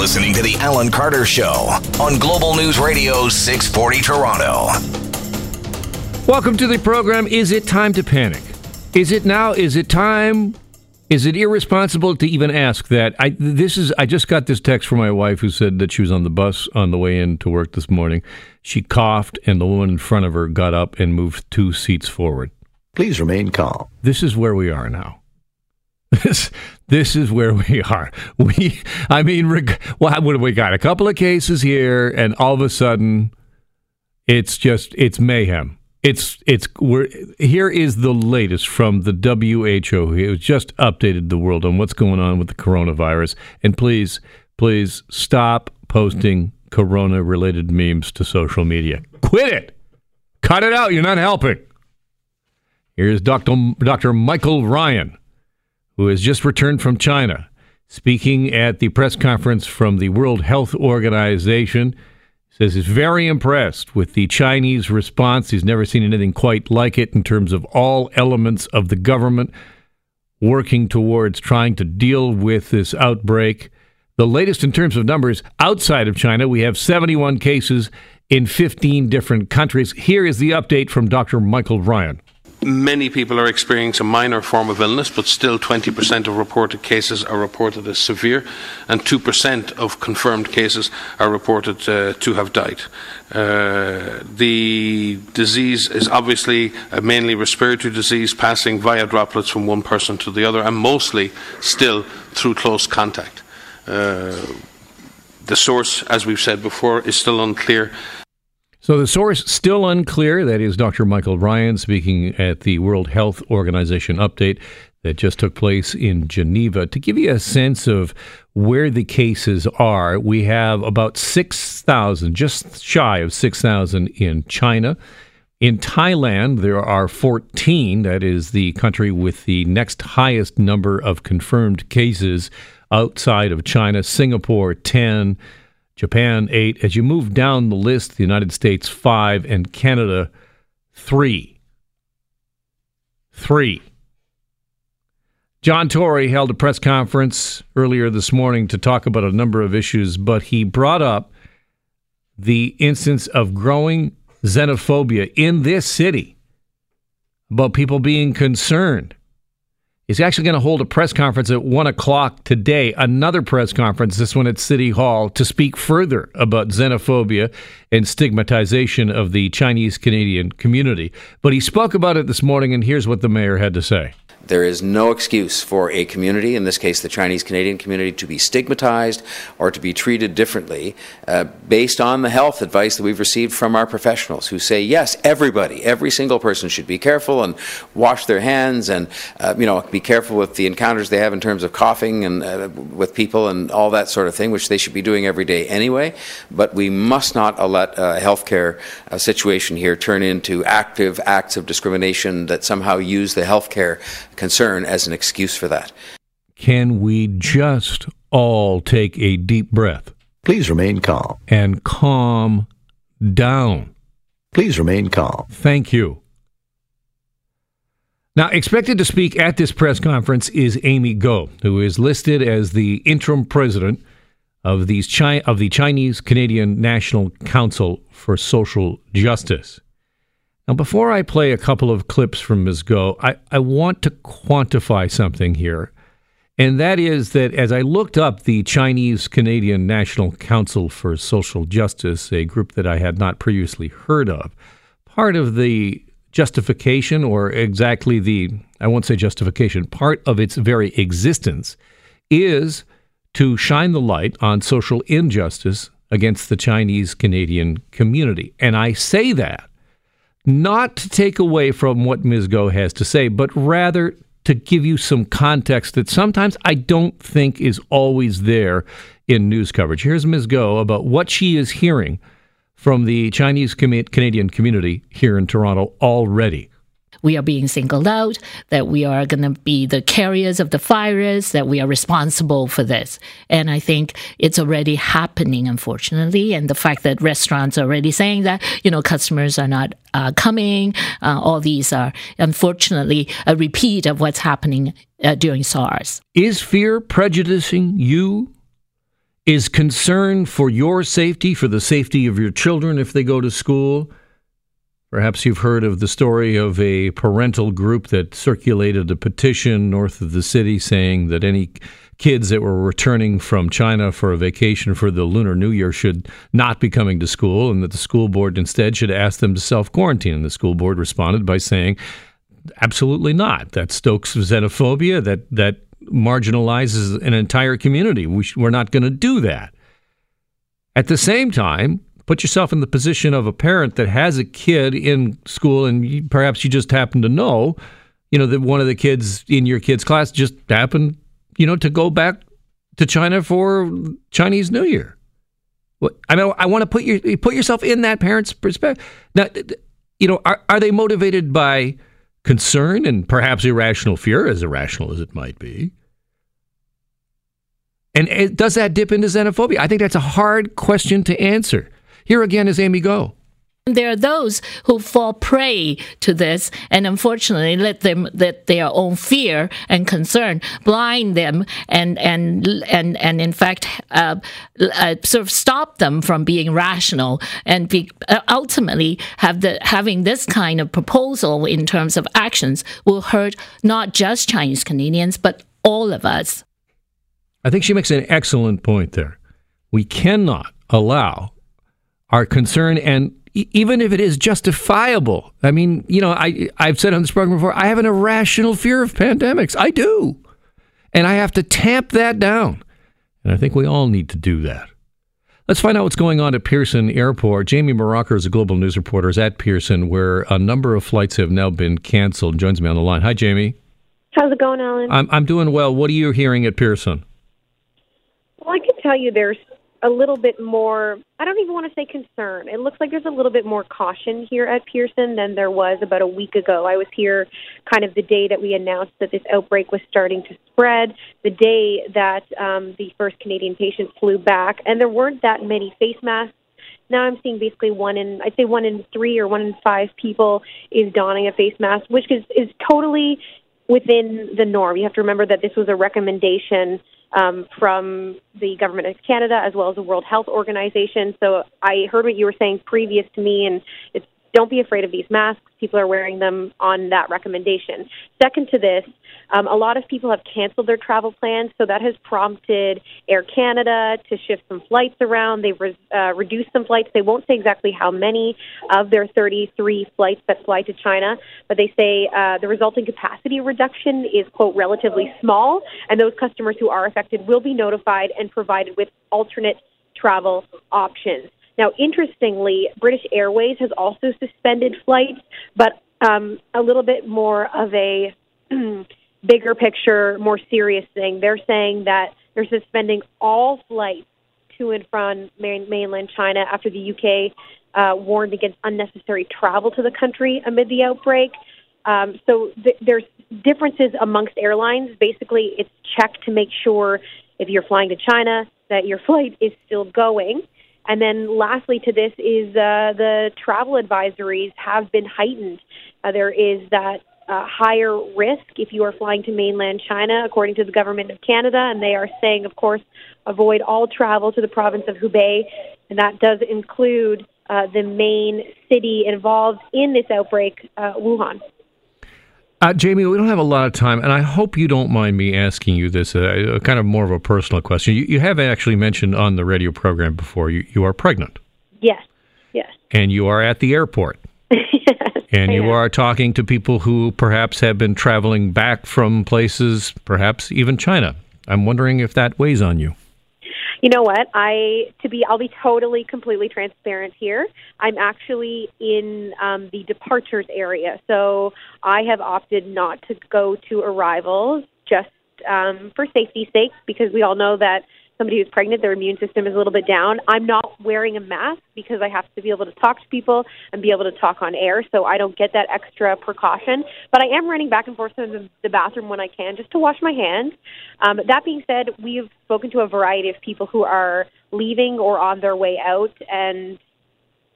listening to The Alan Carter Show on Global News Radio 640 Toronto. Welcome to the program. Is it time to panic? Is it now? Is it time? Is it irresponsible to even ask that? I this is I just got this text from my wife who said that she was on the bus on the way in to work this morning. She coughed and the woman in front of her got up and moved two seats forward. Please remain calm. This is where we are now. This this is where we are. We I mean, reg- what have we got? A couple of cases here, and all of a sudden, it's just it's mayhem. It's it's we're here is the latest from the WHO. It was just updated the world on what's going on with the coronavirus. And please, please stop posting corona related memes to social media. Quit it. Cut it out. You're not helping. Here's Dr. Dr. Michael Ryan who has just returned from China, speaking at the press conference from the World Health Organization. Says he's very impressed with the Chinese response. He's never seen anything quite like it in terms of all elements of the government working towards trying to deal with this outbreak. The latest in terms of numbers outside of China, we have 71 cases in 15 different countries. Here is the update from Dr. Michael Ryan. Many people are experiencing a minor form of illness, but still 20% of reported cases are reported as severe, and 2% of confirmed cases are reported uh, to have died. Uh, the disease is obviously a mainly respiratory disease, passing via droplets from one person to the other, and mostly still through close contact. Uh, the source, as we've said before, is still unclear. So the source still unclear. That is Dr. Michael Ryan speaking at the World Health Organization update that just took place in Geneva. To give you a sense of where the cases are, we have about 6,000, just shy of 6,000 in China. In Thailand, there are 14. That is the country with the next highest number of confirmed cases outside of China. Singapore, 10. Japan, eight. As you move down the list, the United States, five, and Canada, three. Three. John Tory held a press conference earlier this morning to talk about a number of issues, but he brought up the instance of growing xenophobia in this city about people being concerned He's actually going to hold a press conference at one o'clock today, another press conference, this one at City Hall, to speak further about xenophobia and stigmatization of the Chinese Canadian community. But he spoke about it this morning, and here's what the mayor had to say. There is no excuse for a community, in this case the Chinese Canadian community, to be stigmatized or to be treated differently uh, based on the health advice that we've received from our professionals who say, yes, everybody, every single person should be careful and wash their hands and, uh, you know, be careful with the encounters they have in terms of coughing and uh, with people and all that sort of thing, which they should be doing every day anyway. But we must not let a healthcare uh, situation here turn into active acts of discrimination that somehow use the healthcare concern as an excuse for that. Can we just all take a deep breath? Please remain calm. And calm down. Please remain calm. Thank you. Now, expected to speak at this press conference is Amy Go, who is listed as the interim president of, these Chi- of the Chinese Canadian National Council for Social Justice. Now, before I play a couple of clips from Ms. Go, I, I want to quantify something here. And that is that as I looked up the Chinese Canadian National Council for Social Justice, a group that I had not previously heard of, part of the justification, or exactly the, I won't say justification, part of its very existence is to shine the light on social injustice against the Chinese Canadian community. And I say that not to take away from what Ms. Go has to say, but rather to give you some context that sometimes I don't think is always there in news coverage. Here's Ms. Go about what she is hearing from the Chinese Canadian community here in Toronto already we are being singled out, that we are going to be the carriers of the virus, that we are responsible for this. And I think it's already happening, unfortunately. And the fact that restaurants are already saying that, you know, customers are not uh, coming, uh, all these are unfortunately a repeat of what's happening uh, during SARS. Is fear prejudicing you? is concern for your safety, for the safety of your children if they go to school. Perhaps you've heard of the story of a parental group that circulated a petition north of the city saying that any kids that were returning from China for a vacation for the Lunar New Year should not be coming to school and that the school board instead should ask them to self quarantine. And the school board responded by saying, absolutely not. That stokes xenophobia, that, that marginalizes an entire community. We sh- we're not going to do that. At the same time, put yourself in the position of a parent that has a kid in school and you, perhaps you just happen to know, you know, that one of the kids in your kid's class just happened, you know, to go back to China for Chinese New Year. I mean, I want to put your put yourself in that parent's perspective. Now, you know, are, are they motivated by concern and perhaps irrational fear, as irrational as it might be? And it, does that dip into xenophobia? I think that's a hard question to answer. Here again is Amy Go. There are those who fall prey to this, and unfortunately, let them let their own fear and concern blind them, and and and and in fact, uh, uh, sort of stop them from being rational, and be, uh, ultimately have the having this kind of proposal in terms of actions will hurt not just Chinese Canadians but all of us. I think she makes an excellent point there. We cannot allow our concern and even if it is justifiable. I mean, you know, I I've said on this program before, I have an irrational fear of pandemics. I do. And I have to tamp that down. And I think we all need to do that. Let's find out what's going on at Pearson Airport. Jamie Mauracher is a global news reporter is at Pearson, where a number of flights have now been canceled. Joins me on the line. Hi, Jamie. How's it going, Alan? I'm I'm doing well. What are you hearing at Pearson? Well, I can tell you there's a little bit more, I don't even want to say concern. It looks like there's a little bit more caution here at Pearson than there was about a week ago. I was here kind of the day that we announced that this outbreak was starting to spread, the day that um, the first Canadian patient flew back, and there weren't that many face masks. Now I'm seeing basically one in, I'd say one in three or one in five people is donning a face mask, which is, is totally within the norm. You have to remember that this was a recommendation um, from the government of Canada as well as the World Health Organization. So I heard what you were saying previous to me, and it's don't be afraid of these masks. People are wearing them on that recommendation. Second to this, um, a lot of people have canceled their travel plans, so that has prompted Air Canada to shift some flights around. They've re- uh, reduced some flights. They won't say exactly how many of their 33 flights that fly to China, but they say uh, the resulting capacity reduction is, quote, relatively small, and those customers who are affected will be notified and provided with alternate travel options. Now, interestingly, British Airways has also suspended flights, but um, a little bit more of a bigger picture, more serious thing. They're saying that they're suspending all flights to and from mainland China after the UK uh, warned against unnecessary travel to the country amid the outbreak. Um, so th- there's differences amongst airlines. Basically, it's checked to make sure if you're flying to China that your flight is still going. And then, lastly, to this is uh, the travel advisories have been heightened. Uh, there is that uh, higher risk if you are flying to mainland China, according to the government of Canada. And they are saying, of course, avoid all travel to the province of Hubei. And that does include uh, the main city involved in this outbreak, uh, Wuhan. Uh, Jamie, we don't have a lot of time, and I hope you don't mind me asking you this, uh, kind of more of a personal question. You, you have actually mentioned on the radio program before you, you are pregnant. Yes, yes. And you are at the airport. And you are talking to people who perhaps have been traveling back from places, perhaps even China. I'm wondering if that weighs on you. You know what? I to be I'll be totally completely transparent here. I'm actually in um, the departures area, so I have opted not to go to arrivals just um, for safety's sake because we all know that somebody who's pregnant, their immune system is a little bit down. I'm not wearing a mask because I have to be able to talk to people and be able to talk on air, so I don't get that extra precaution. But I am running back and forth to the bathroom when I can just to wash my hands. Um, that being said, we've spoken to a variety of people who are leaving or on their way out, and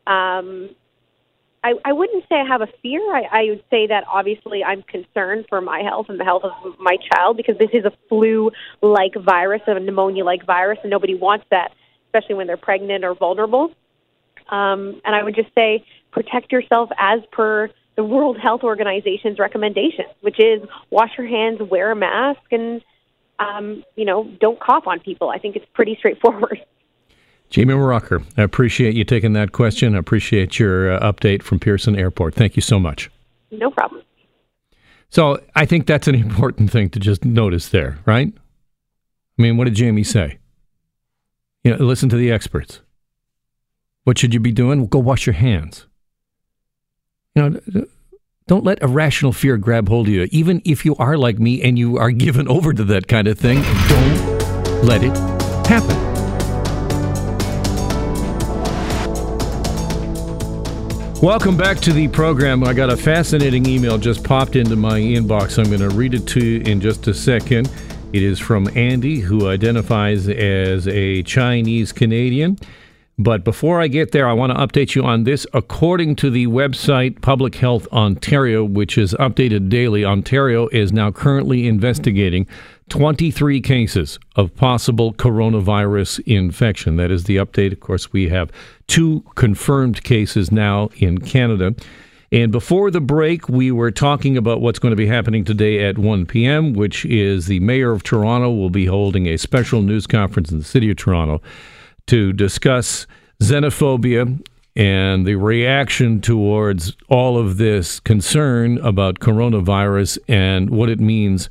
um, I, I wouldn't say I have a fear. I, I would say that obviously I'm concerned for my health and the health of my child because this is a flu-like virus, a pneumonia-like virus, and nobody wants that, especially when they're pregnant or vulnerable. Um, and I would just say protect yourself as per the World Health Organization's recommendations, which is wash your hands, wear a mask, and um, you know don't cough on people. I think it's pretty straightforward. Jamie Mauracher, I appreciate you taking that question. I appreciate your uh, update from Pearson Airport. Thank you so much. No problem. So I think that's an important thing to just notice there, right? I mean, what did Jamie say? You know, listen to the experts. What should you be doing? Go wash your hands. You know, don't let irrational fear grab hold of you. Even if you are like me and you are given over to that kind of thing, don't let it happen. Welcome back to the program. I got a fascinating email just popped into my inbox. I'm going to read it to you in just a second. It is from Andy, who identifies as a Chinese Canadian. But before I get there, I want to update you on this. According to the website Public Health Ontario, which is updated daily, Ontario is now currently investigating 23 cases of possible coronavirus infection. That is the update. Of course, we have two confirmed cases now in Canada. And before the break, we were talking about what's going to be happening today at 1 p.m., which is the mayor of Toronto will be holding a special news conference in the city of Toronto to discuss xenophobia and the reaction towards all of this concern about coronavirus and what it means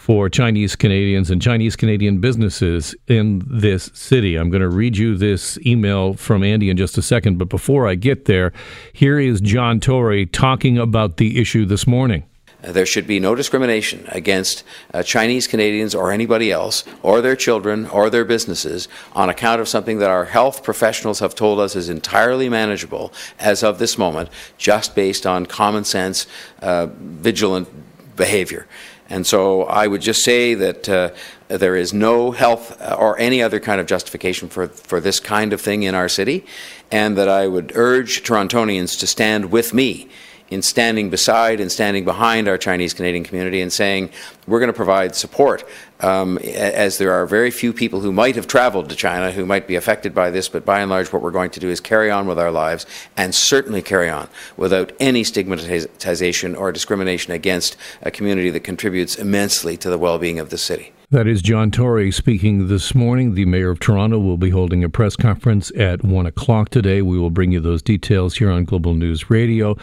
for Chinese Canadians and Chinese Canadian businesses in this city. I'm going to read you this email from Andy in just a second, but before I get there, here is John Tory talking about the issue this morning. Uh, there should be no discrimination against uh, Chinese Canadians or anybody else, or their children, or their businesses, on account of something that our health professionals have told us is entirely manageable as of this moment, just based on common sense, uh, vigilant behavior. And so I would just say that uh, there is no health uh, or any other kind of justification for, for this kind of thing in our city, and that I would urge Torontonians to stand with me in standing beside and standing behind our Chinese Canadian community and saying we're going to provide support, um, as there are very few people who might have traveled to China who might be affected by this, but by and large, what we're going to do is carry on with our lives and certainly carry on without any stigmatization or discrimination against a community that contributes immensely to the well being of the city. That is John Tory speaking this morning. The mayor of Toronto will be holding a press conference at 1 o'clock today. We will bring you those details here on Global News Radio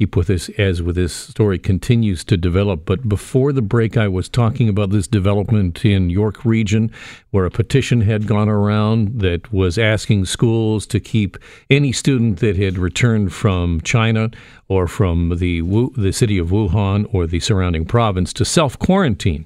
keep with us as with this story continues to develop. But before the break, I was talking about this development in York Region, where a petition had gone around that was asking schools to keep any student that had returned from China or from the the city of Wuhan or the surrounding province to self quarantine.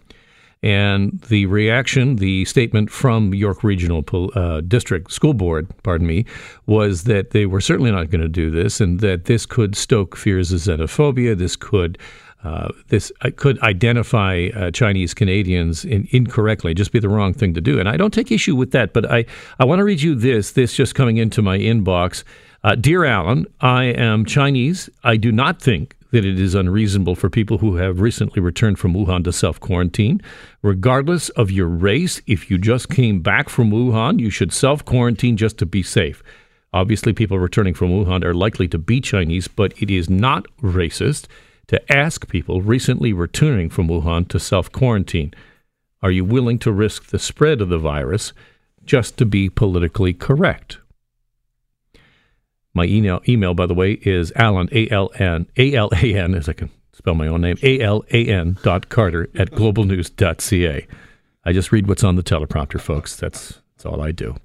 And the reaction, the statement from York Regional uh, District School Board, pardon me, was that they were certainly not going to do this, and that this could stoke fears of xenophobia. This could uh, this uh, could identify uh, Chinese Canadians in, incorrectly, just be the wrong thing to do. And I don't take issue with that, but I, I want to read you this, this just coming into my inbox. Uh, Dear Alan, I am Chinese. I do not think that it is unreasonable for people who have recently returned from Wuhan to self quarantine. Regardless of your race, if you just came back from Wuhan, you should self quarantine just to be safe. Obviously, people returning from Wuhan are likely to be Chinese, but it is not racist to ask people recently returning from Wuhan to self quarantine. Are you willing to risk the spread of the virus just to be politically correct? My email, email, by the way, is Alan, A L N, A L A N, as I can spell my own name, A L A N dot Carter at globalnews.ca. I just read what's on the teleprompter, folks. That's, that's all I do.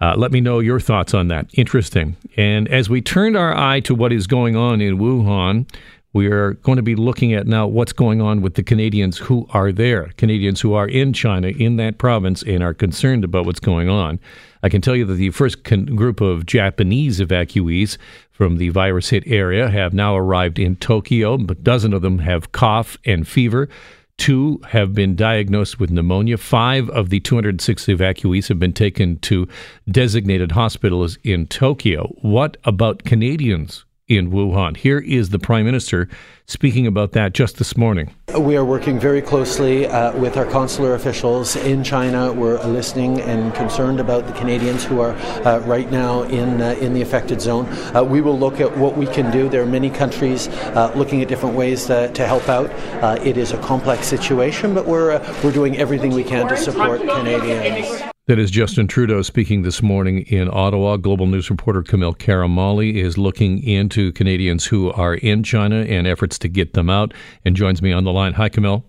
Uh, let me know your thoughts on that. Interesting. And as we turned our eye to what is going on in Wuhan, we are going to be looking at now what's going on with the Canadians who are there, Canadians who are in China, in that province, and are concerned about what's going on. I can tell you that the first con- group of Japanese evacuees from the virus hit area have now arrived in Tokyo. A dozen of them have cough and fever. Two have been diagnosed with pneumonia. Five of the 206 evacuees have been taken to designated hospitals in Tokyo. What about Canadians in Wuhan. Here is the Prime Minister speaking about that just this morning. We are working very closely uh, with our consular officials in China. We're listening and concerned about the Canadians who are uh, right now in uh, in the affected zone. Uh, we will look at what we can do. There are many countries uh, looking at different ways to, to help out. Uh, it is a complex situation, but we're we're doing everything we can to support Canadians. That is Justin Trudeau speaking this morning in Ottawa. Global News reporter Kamil Karamali is looking into Canadians who are in China and efforts to get them out and joins me on the line. Hi, Kamil.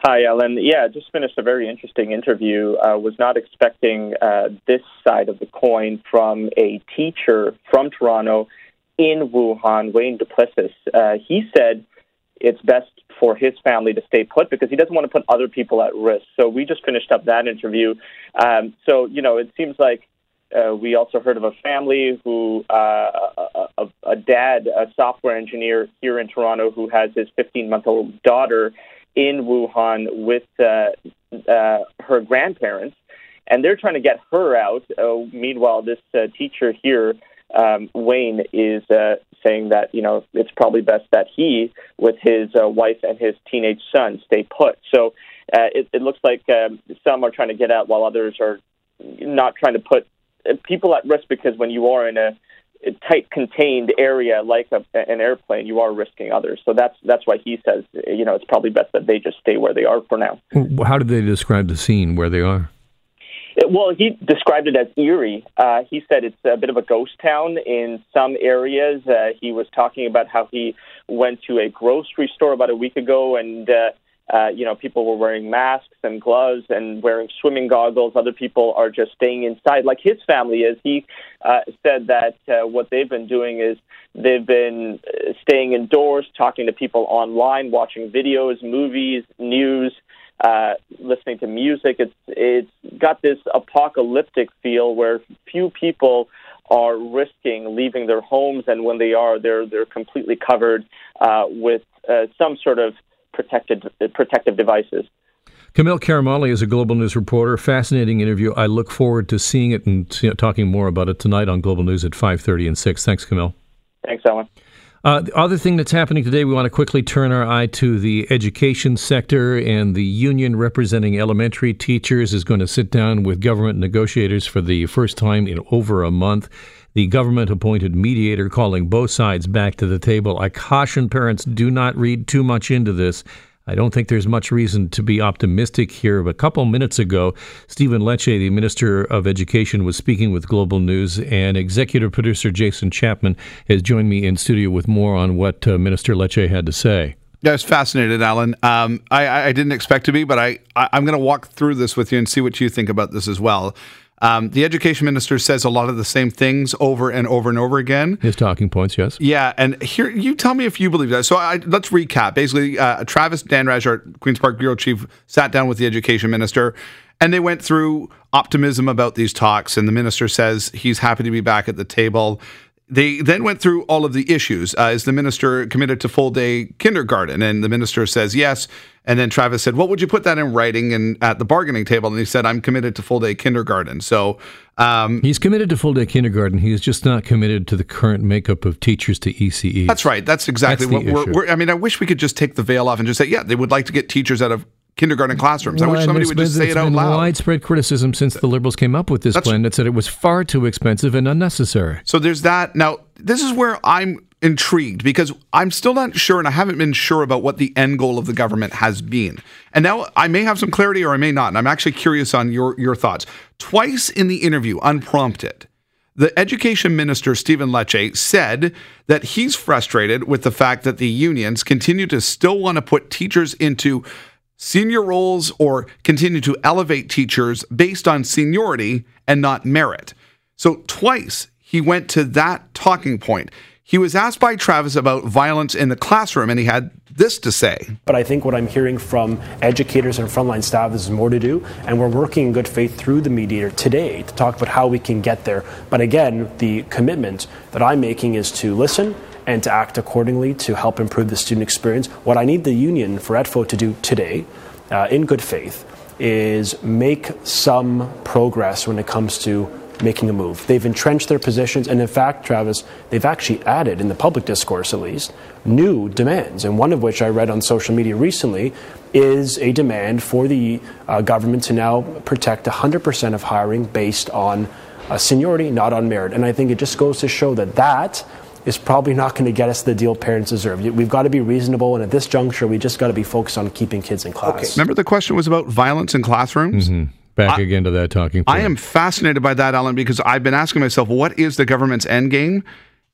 Hi, Ellen. Yeah, just finished a very interesting interview. Uh, was not expecting uh, this side of the coin from a teacher from Toronto in Wuhan, Wayne Duplessis. Uh, he said it's best for his family to stay put because he doesn't want to put other people at risk. So we just finished up that interview. Um, so, you know, it seems like uh, we also heard of a family who, uh, a, a, dad, a software engineer here in Toronto, who has his 15 month old daughter in Wuhan with uh, uh, her grandparents. And they're trying to get her out. Uh, meanwhile, this uh, teacher here um, Wayne is uh, saying that you know it's probably best that he, with his uh, wife and his teenage son, stay put. So uh, it, it, looks like um, some are trying to get out, while others are not trying to put uh, people at risk because when you are in a, tight contained area like a, an airplane, you are risking others. So that's that's why he says you know it's probably best that they just stay where they are for now. How did they describe the scene where they are? Well, he described it as eerie. Uh, he said it's a bit of a ghost town in some areas. Uh, he was talking about how he went to a grocery store about a week ago and. Uh, uh, you know, people were wearing masks and gloves and wearing swimming goggles. Other people are just staying inside, like his family is. He uh, said that uh, what they've been doing is they've been uh, staying indoors, talking to people online, watching videos, movies, news, uh, listening to music. It's it's got this apocalyptic feel where few people are risking leaving their homes, and when they are, they're they're completely covered uh, with uh, some sort of protected protective devices. Kamil Karamali is a global news reporter. Fascinating interview. I look forward to seeing it and talking more about it tonight on Global News at 5:30 and 6. Thanks, Camille. Thanks, Alan. Uh, the other thing that's happening today, we want to quickly turn our eye to the education sector, and the union representing elementary teachers is going to sit down with government negotiators for the first time in over a month. The government appointed mediator calling both sides back to the table. I caution parents do not read too much into this. I don't think there's much reason to be optimistic here. A couple minutes ago, Stephen Lecce, the Minister of Education, was speaking with Global News, and executive producer Jason Chapman has joined me in studio with more on what uh, Minister Lecce had to say. Yeah, I was fascinated, Alan. Um, I, I, didn't expect to be, but I, I I'm going to walk through this with you and see what you think about this as well. Um, the education minister says a lot of the same things over and over and over again. His talking points, yes. Yeah, and here you tell me if you believe that. So I, let's recap. Basically, uh, Travis Dhanraj, our Queens Park bureau chief, sat down with the education minister, and they went through optimism about these talks. And the minister says he's happy to be back at the table. They then went through all of the issues. Uh, is the minister committed to full day kindergarten? And the minister says yes. And then Travis said, "What would you put that in writing and at the bargaining table?" And he said, "I'm committed to full day kindergarten." So um, he's committed to full day kindergarten. He's just not committed to the current makeup of teachers to ECE. That's right. That's exactly That's what we're, we're, I mean, I wish we could just take the veil off and just say, yeah, they would like to get teachers out of kindergarten classrooms. Well, I wish somebody would just say it out loud. Widespread criticism since the Liberals came up with this That's, plan that said it was far too expensive and unnecessary. So there's that. Now, this is where I'm intrigued because I'm still not sure and I haven't been sure about what the end goal of the government has been. And now I may have some clarity or I may not. And I'm actually curious on your, your thoughts. Twice in the interview, unprompted, the education minister, Stephen Lecce, said that he's frustrated with the fact that the unions continue to still want to put teachers into senior roles or continue to elevate teachers based on seniority and not merit. So, twice he went to that talking point. He was asked by Travis about violence in the classroom, and he had this to say. But I think what I'm hearing from educators and frontline staff is more to do, and we're working in good faith through the mediator today to talk about how we can get there. But again, the commitment that I'm making is to listen and to act accordingly to help improve the student experience. What I need the union for ETFO to do today, uh, in good faith, is make some progress when it comes to making a move. They've entrenched their positions, and in fact, Travis, they've actually added, in the public discourse at least, new demands. And one of which I read on social media recently is a demand for the uh, government to now protect 100% of hiring based on uh, seniority, not on merit. And I think it just goes to show that that is probably not going to get us the deal parents deserve. We've got to be reasonable, and at this juncture, we just got to be focused on keeping kids in class. Okay. Remember the question was about violence in classrooms? Mm-hmm. Back I, again to that talking point. I am fascinated by that, Alan, because I've been asking myself, what is the government's end game?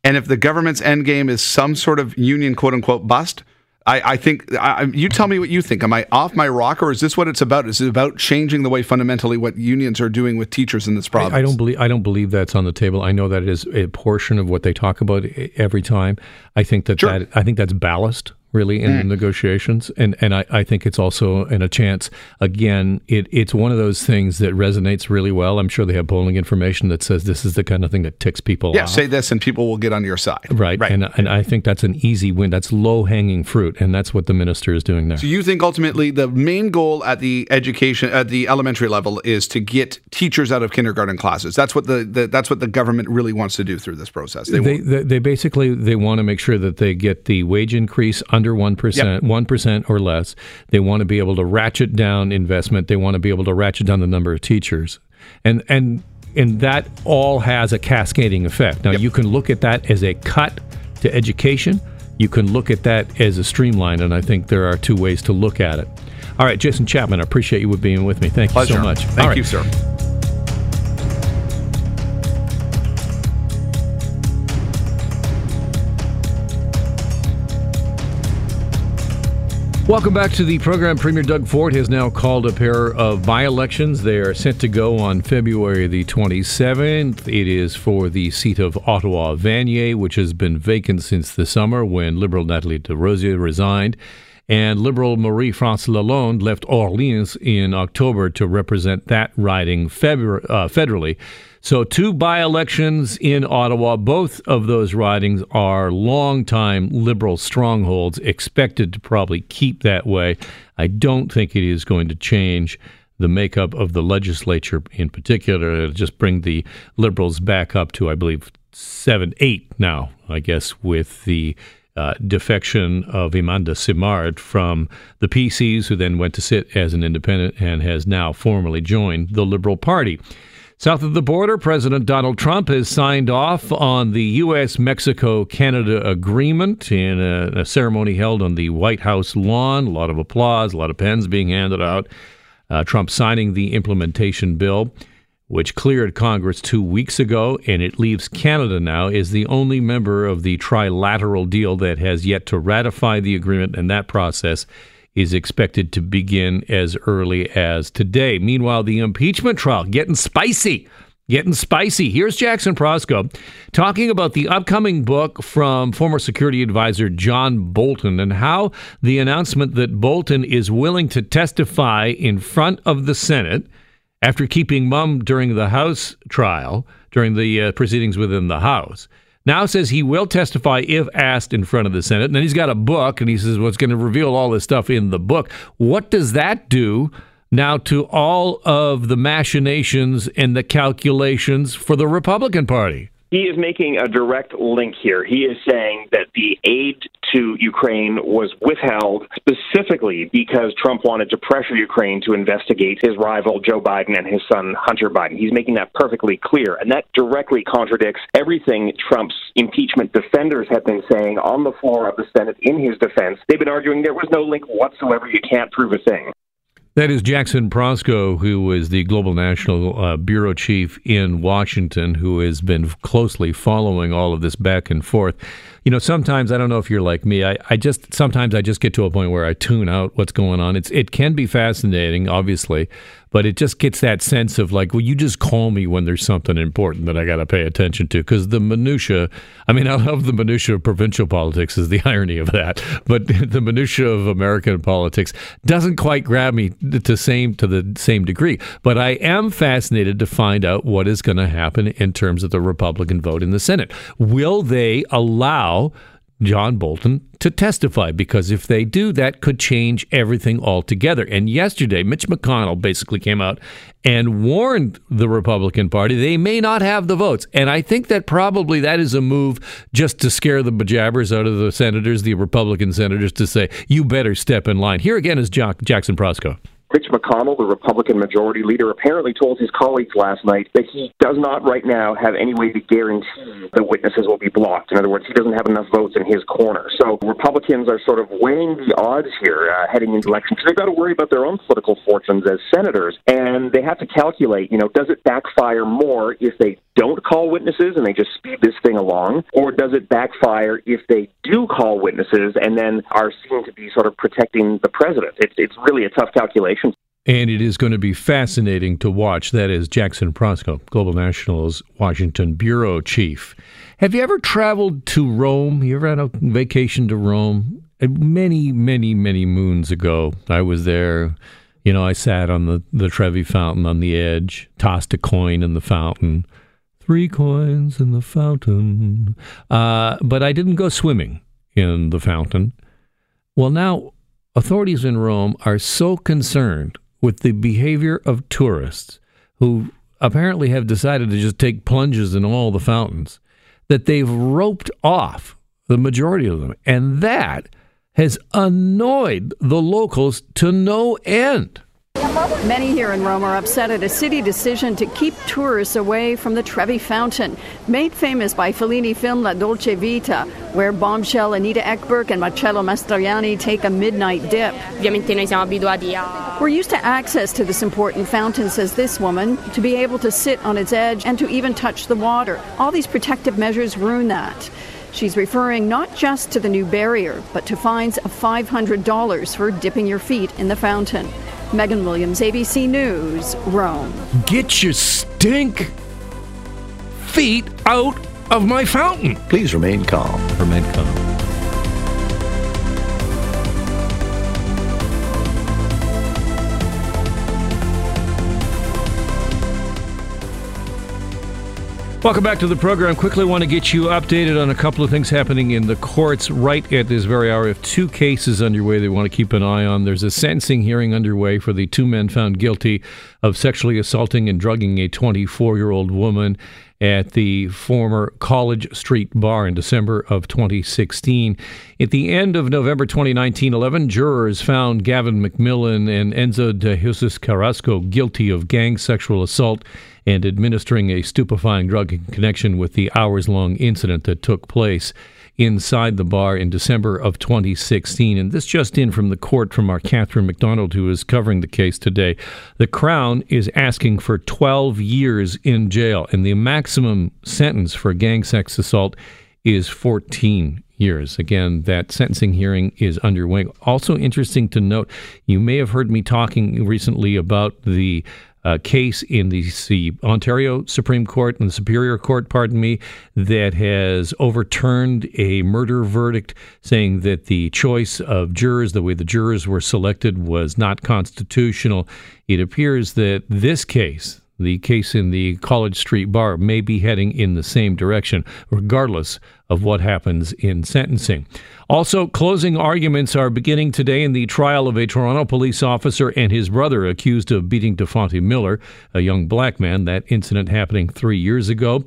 And if the government's end game is some sort of union quote unquote bust, I, I think I, you tell me what you think. Am I off my rock, or is this what it's about? Is it about changing the way fundamentally what unions are doing with teachers in this province? I, I don't believe I don't believe that's on the table. I know that it is a portion of what they talk about every time. I think that, sure. that I think that's ballast really in mm. the negotiations. And and I, I think it's also in a chance again, it, it's one of those things that resonates really well. I'm sure they have polling information that says this is the kind of thing that ticks people yeah, off. say this and people will get on your side. Right. right. And and I think that's an easy win. That's low hanging fruit. And that's what the minister is doing there. So you think ultimately the main goal at the education at the elementary level is to get teachers out of kindergarten classes. That's what the, the that's what the government really wants to do through this process. They, they, they, they basically they want to make sure that they get the wage increase under under 1%, yep. 1% or less. They want to be able to ratchet down investment. They want to be able to ratchet down the number of teachers. And and and that all has a cascading effect. Now yep. you can look at that as a cut to education. You can look at that as a streamline, and I think there are two ways to look at it. All right, Jason Chapman, I appreciate you being with me. Thank Pleasure. you so much. Thank you, sir. Welcome back to the program. Premier Doug Ford has now called a pair of by elections. They are set to go on February the 27th. It is for the seat of Ottawa Vanier, which has been vacant since the summer when Liberal Nathalie Desrosiers resigned. And Liberal Marie France Lalonde left Orleans in October to represent that riding uh, federally. So, two by elections in Ottawa. Both of those ridings are long-time Liberal strongholds, expected to probably keep that way. I don't think it is going to change the makeup of the legislature in particular. It'll just bring the Liberals back up to, I believe, seven, eight now, I guess, with the uh, defection of Amanda Simard from the PCs, who then went to sit as an independent and has now formally joined the Liberal Party. South of the border, President Donald Trump has signed off on the U.S. Mexico Canada agreement in a, a, ceremony held on the White House lawn. A lot of applause, a lot of pens being handed out. Uh, Trump signing the implementation bill, which cleared Congress two weeks ago, and it leaves Canada now as the only member of the trilateral deal that has yet to ratify the agreement, and that process is expected to begin as early as today. Meanwhile, the impeachment trial getting spicy. Getting spicy. Here's Jackson Proskow talking about the upcoming book from former security advisor John Bolton and how the announcement that Bolton is willing to testify in front of the Senate after keeping mum during the House trial, during the uh, proceedings within the House, now says he will testify if asked in front of the Senate. And then he's got a book, and he says, "What's going to reveal all this stuff in the book?" What does that do now to all of the machinations and the calculations for the Republican Party? He is making a direct link here. He is saying that the aid to Ukraine was withheld specifically because Trump wanted to pressure Ukraine to investigate his rival Joe Biden and his son Hunter Biden. He's making that perfectly clear, and that directly contradicts everything Trump's impeachment defenders have been saying on the floor of the Senate in his defense. They've been arguing there was no link whatsoever. You can't prove a thing. That is Jackson Proskow, who is the Global National uh, Bureau Chief in Washington, who has been closely following all of this back and forth. You know, sometimes I don't know if you're like me. I, I just sometimes I just get to a point where I tune out what's going on. It's it can be fascinating, obviously, but it just gets that sense of like, well, you just call me when there's something important that I got to pay attention to. Because the minutia, I mean, I love the minutia of provincial politics. Is the irony of that, but the minutia of American politics doesn't quite grab me to same to the same degree. But I am fascinated to find out what is going to happen in terms of the Republican vote in the Senate. Will they allow John Bolton to testify because if they do, that could change everything altogether. And yesterday, Mitch McConnell basically came out and warned the Republican Party they may not have the votes. And I think that probably that is a move just to scare the bejabbers out of the senators, the Republican senators, to say, you better step in line. Here again is Jack- Jackson Proskow. Mitch McConnell, the Republican Majority Leader, apparently told his colleagues last night that he does not right now have any way to guarantee that witnesses will be blocked. In other words, he doesn't have enough votes in his corner. So Republicans are sort of weighing the odds here uh, heading into elections. They've got to worry about their own political fortunes as senators, and they have to calculate, you know, does it backfire more if they don't call witnesses and they just speed this thing along, or does it backfire if they do call witnesses and then are seen to be sort of protecting the president? It's, it's really a tough calculation. And it is going to be fascinating to watch. That is Jackson Proskow, Global National's Washington Bureau Chief. Have you ever traveled to Rome? You ever had a vacation to Rome? Many, many, many moons ago, I was there. You know, I sat on the, the Trevi fountain on the edge, tossed a coin in the fountain three coins in the fountain. Uh, but I didn't go swimming in the fountain. Well, now authorities in Rome are so concerned with the behavior of tourists who apparently have decided to just take plunges in all the fountains that they've roped off the majority of them. And that has annoyed the locals to no end. Many here in Rome are upset at a city decision to keep tourists away from the Trevi Fountain, made famous by Fellini film La Dolce Vita, where bombshell Anita Ekberg and Marcello Mastroianni take a midnight dip. We're used to access to this important fountain, says this woman, to be able to sit on its edge and to even touch the water. All these protective measures ruin that. She's referring not just to the new barrier, but to fines of $500 for dipping your feet in the fountain. Megan Williams, ABC News, Rome. Get your stink feet out of my fountain. Please remain calm. Remain calm. Welcome back to the program. Quickly want to get you updated on a couple of things happening in the courts right at this very hour. Have two cases underway they want to keep an eye on. There's a sentencing hearing underway for the two men found guilty of sexually assaulting and drugging a 24 year old woman at the former College Street Bar in December of 2016. At the end of November 2019, 11 jurors found Gavin McMillan and Enzo de Jesus Carrasco guilty of gang sexual assault and administering a stupefying drug in connection with the hours long incident that took place inside the bar in December of 2016. And this just in from the court from our Catherine McDonald, who is covering the case today. The Crown is asking for 12 years in jail, and the maximum sentence for gang sex assault is 14 years. Again, that sentencing hearing is underway. Also interesting to note, you may have heard me talking recently about the uh, case in the, the, Ontario Supreme Court and the Superior Court, pardon me, that has overturned a murder verdict, saying that the choice of jurors, the way the jurors were selected, was not constitutional. It appears that this case, the case in the College Street Bar, may be heading in the same direction, regardless of what happens in sentencing. Also, closing arguments are beginning today in the trial of a Toronto police officer and his brother accused of beating Dafonte Miller, a young black man. That incident happening three years ago.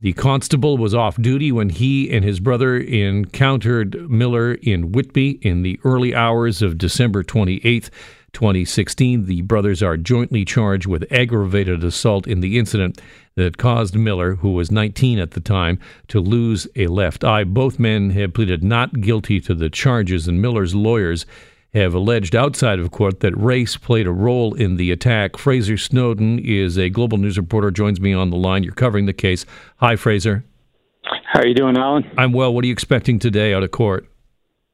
The constable was off duty when he and his brother encountered Miller in Whitby in the early hours of December 28th. 2016. The brothers are jointly charged with aggravated assault in the incident that caused Miller, who was 19 at the time, to lose a left eye. Both men have pleaded not guilty to the charges, and Miller's lawyers have alleged outside of court that race played a role in the attack. Fraser Snowden is a global news reporter, joins me on the line. You're covering the case. Hi, Fraser. How are you doing, Alan? I'm well. What are you expecting today out of court?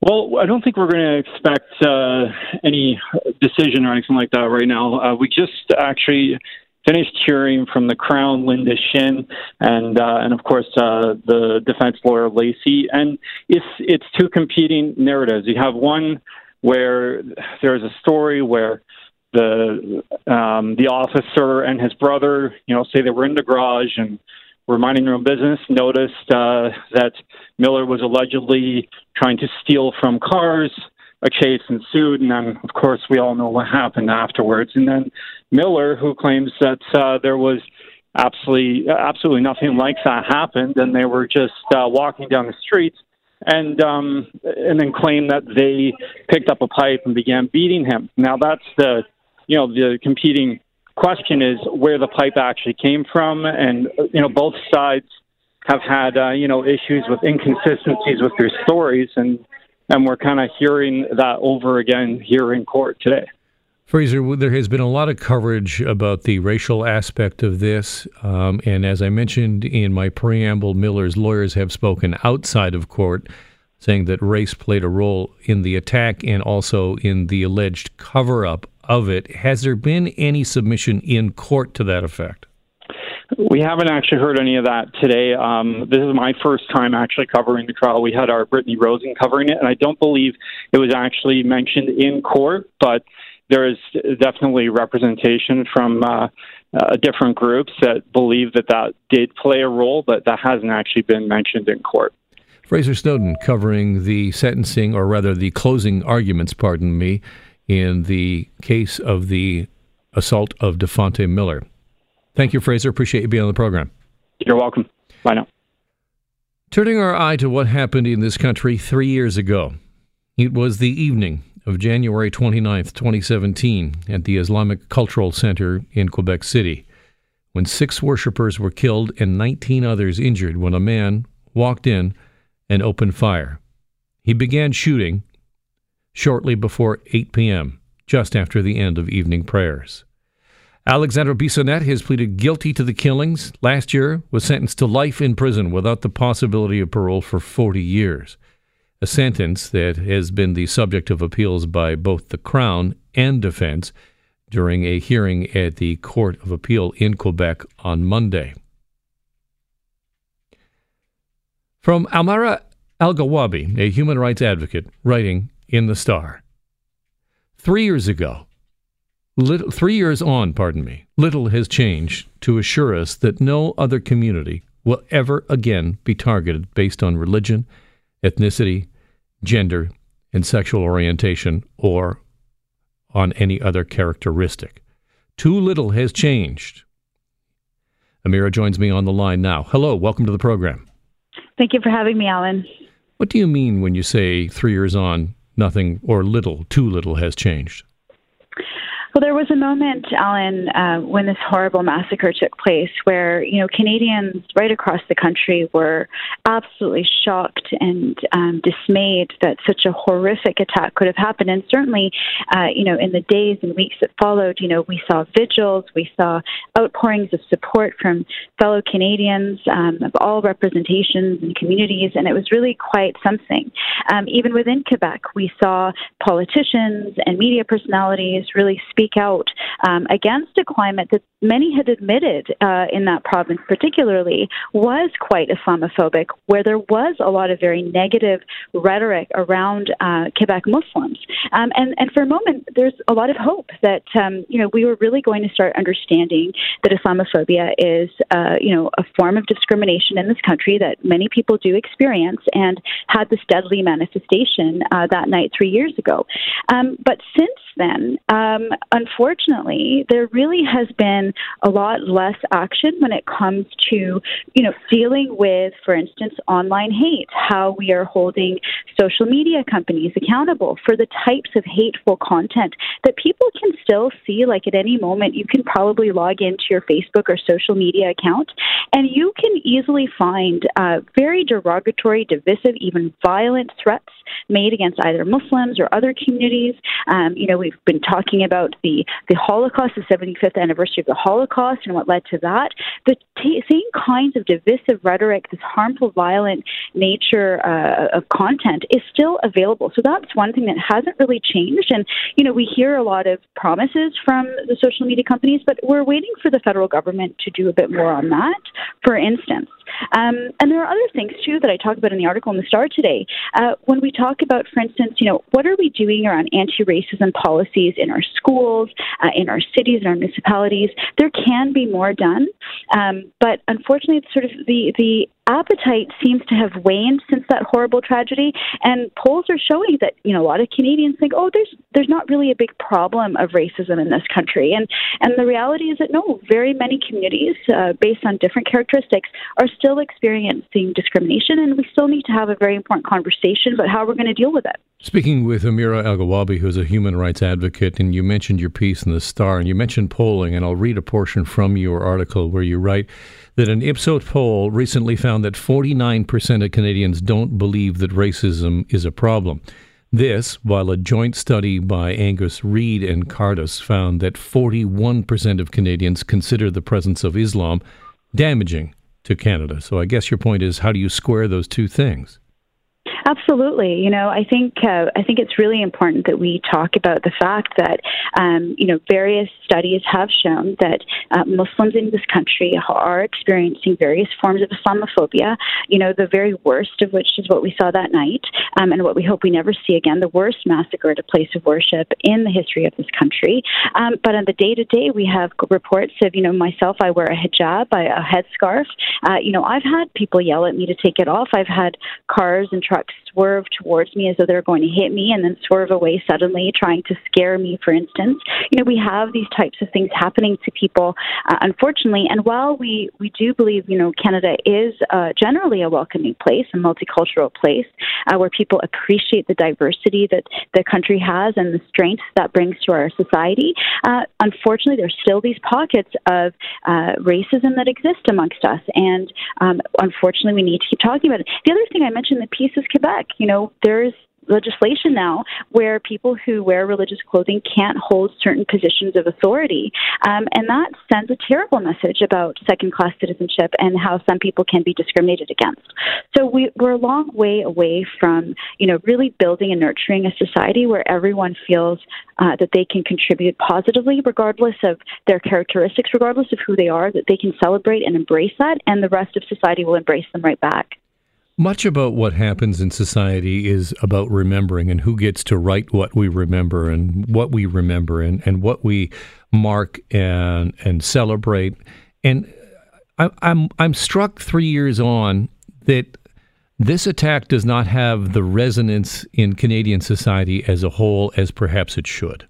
Well, I don't think we're going to expect uh, any decision or anything like that right now. Uh, we just actually finished hearing from the Crown, Linda Shin, and uh, and of course uh, the defense lawyer Lacy, and it's it's two competing narratives. You have one where there's a story where the um, the officer and his brother, you know, say they were in the garage and were minding their own business, noticed uh, that Miller was allegedly trying to steal from cars. A chase ensued, and then, of course, we all know what happened afterwards. And then Miller, who claims that uh, there was absolutely absolutely nothing like that happened, and they were just uh, walking down the street, and um, and then claimed that they picked up a pipe and began beating him. Now that's the you know the competing question is where the pipe actually came from, and you know both sides have had uh, you know issues with inconsistencies with their stories, and and we're kind of hearing that over again here in court today. Fraser, there has been a lot of coverage about the racial aspect of this. Um, and as I mentioned in my preamble, Miller's lawyers have spoken outside of court, saying that race played a role in the attack and also in the alleged cover up of it. Has there been any submission in court to that effect? We haven't actually heard any of that today. Um, this is my first time actually covering the trial. We had our Brittany Rosen covering it, and I don't believe it was actually mentioned in court, but there is definitely representation from uh, uh, different groups that believe that that did play a role, but that hasn't actually been mentioned in court. Fraser Snowden covering the sentencing, or rather the closing arguments, pardon me, in the case of the assault of Dafonte Miller. Thank you, Fraser. Appreciate you being on the program. You're welcome. Bye now. Turning our eye to what happened in this country three years ago. It was the evening of January 29, 2017, at the Islamic Cultural Center in Quebec City, when six worshippers were killed and 19 others injured when a man walked in and opened fire. He began shooting shortly before 8 p.m., just after the end of evening prayers. Alexander Bissonnette has pleaded guilty to the killings. Last year was sentenced to life in prison without the possibility of parole for 40 years a sentence that has been the subject of appeals by both the Crown and defense during a hearing at the Court of Appeal in Quebec on Monday. From Amira Elghawaby, a human rights advocate, writing in The Star. Three years ago, little, three years on, pardon me, little has changed to assure us that no other community will ever again be targeted based on religion, ethnicity, gender, and sexual orientation or on any other characteristic. Too little has changed. Amira joins me on the line now. Hello, welcome to the program. Thank you for having me, Alan. What do you mean when you say three years on, nothing or little, too little has changed? Well, there was a moment, Alan, uh, when this horrible massacre took place where, you know, Canadians right across the country were absolutely shocked and um, dismayed that such a horrific attack could have happened. And certainly, uh, you know, in the days and weeks that followed, you know, we saw vigils, we saw outpourings of support from fellow Canadians um, of all representations and communities, and it was really quite something. Um, even within Quebec, we saw politicians and media personalities really speak speak out um, against a climate that many had admitted uh, in that province, particularly, was quite Islamophobic, where there was a lot of very negative rhetoric around uh, Quebec Muslims. Um, and, and for a moment, there's a lot of hope that um, you know we were really going to start understanding that Islamophobia is uh, you know a form of discrimination in this country that many people do experience and had this deadly manifestation uh, that night three years ago. Um, but since then, um, unfortunately, there really has been a lot less action when it comes to, you know, dealing with, for instance, online hate, how we are holding social media companies accountable for the types of hateful content that people can still see. Like at any moment, you can probably log into your Facebook or social media account and you can easily find uh, very derogatory, divisive, even violent threats made against either Muslims or other communities. Um, you know, we've been talking about the, the Holocaust, the 75th anniversary of the Holocaust, and what led to that. The t- same kinds of divisive rhetoric, this harmful, violent nature uh, of content is still available. So that's one thing that hasn't really changed. And, you know, we hear a lot of promises from the social media companies, but we're waiting for the federal government to do a bit more on that. For instance, um, and there are other things too that I talk about in the article in the Star today. Uh, when we talk about, for instance, you know, what are we doing around anti-racism policies in our schools, uh, in our cities, in our municipalities? There can be more done. Um, but unfortunately, it's sort of the the appetite seems to have waned since that horrible tragedy. And polls are showing that you know a lot of Canadians think oh there's there's not really a big problem of racism in this country. And and the reality is that no very many communities uh, based on different characteristics are still experiencing discrimination. And we still need to have a very important conversation about how we're going to deal with it. Speaking with Amira Elghawaby, who's a human rights advocate, and you mentioned your piece in the Star, and you mentioned polling, and I'll read a portion from your article where you write that an Ipsos poll recently found that 49% of Canadians don't believe that racism is a problem. This, while a joint study by Angus Reid and Cardus found that 41% of Canadians consider the presence of Islam damaging to Canada. So I guess your point is how do you square those two things? Absolutely. You know, I think uh, I think it's really important that we talk about the fact that um, you know various studies have shown that uh, Muslims in this country are experiencing various forms of Islamophobia. You know, the very worst of which is what we saw that night, um, and what we hope we never see again: the worst massacre at a place of worship in the history of this country. Um, but on the day to day, we have reports of you know myself. I wear a hijab, a headscarf. Uh, you know, I've had people yell at me to take it off. I've had cars and trucks trucks swerve towards me as though they're going to hit me and then swerve away suddenly, trying to scare me, for instance. You know, we have these types of things happening to people, uh, unfortunately. And while we, we do believe, you know, Canada is uh, generally a welcoming place, a multicultural place, uh, where people appreciate the diversity that the country has and the strengths that brings to our society, uh, unfortunately, there's still these pockets of uh, racism that exist amongst us. And um, unfortunately, we need to keep talking about it. The other thing I mentioned in the piece is Quebec. You know, there's legislation now where people who wear religious clothing can't hold certain positions of authority. Um, and that sends a terrible message about second class citizenship and how some people can be discriminated against. So we, we're a long way away from, you know, really building and nurturing a society where everyone feels uh, that they can contribute positively, regardless of their characteristics, regardless of who they are, that they can celebrate and embrace that, and the rest of society will embrace them right back. Much about what happens in society is about remembering and who gets to write what we remember and what we remember and, and what we mark and and celebrate. And I, I'm I'm struck three years on that this attack does not have the resonance in Canadian society as a whole as perhaps it should.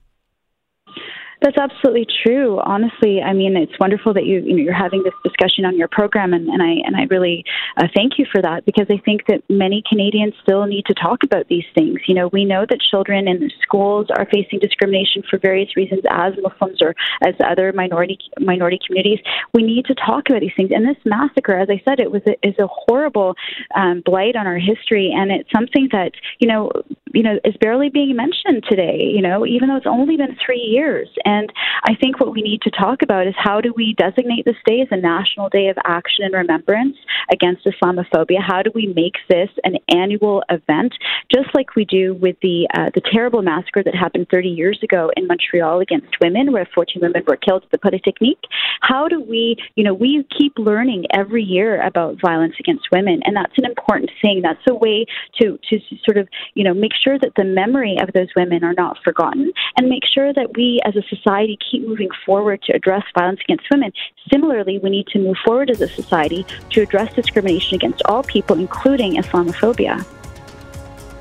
That's absolutely true. Honestly, I mean, it's wonderful that you, you know, you're having this discussion on your program, and, and I and I really uh, thank you for that because I think that many Canadians still need to talk about these things. You know, we know that children in schools are facing discrimination for various reasons, as Muslims or as other minority minority communities. We need to talk about these things. And this massacre, as I said, it was a, is a horrible um, blight on our history, and it's something that you know you know is barely being mentioned today. You know, even though it's only been three years. And and I think what we need to talk about is how do we designate this day as a national day of action and remembrance against Islamophobia? How do we make this an annual event, just like we do with the uh, the terrible massacre that happened 30 years ago in Montreal against women, where 14 women were killed at the Polytechnique? How do we, you know, we keep learning every year about violence against women, and that's an important thing. That's a way to to sort of, you know, make sure that the memory of those women are not forgotten, and make sure that we as a society society keep moving forward to address violence against women. Similarly, we need to move forward as a society to address discrimination against all people, including Islamophobia.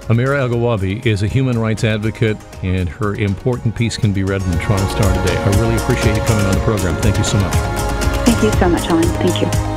Amira Elghawaby is a human rights advocate, and her important piece can be read in the Toronto Star today. I really appreciate you coming on the program. Thank you so much. Thank you so much, Alan. Thank you.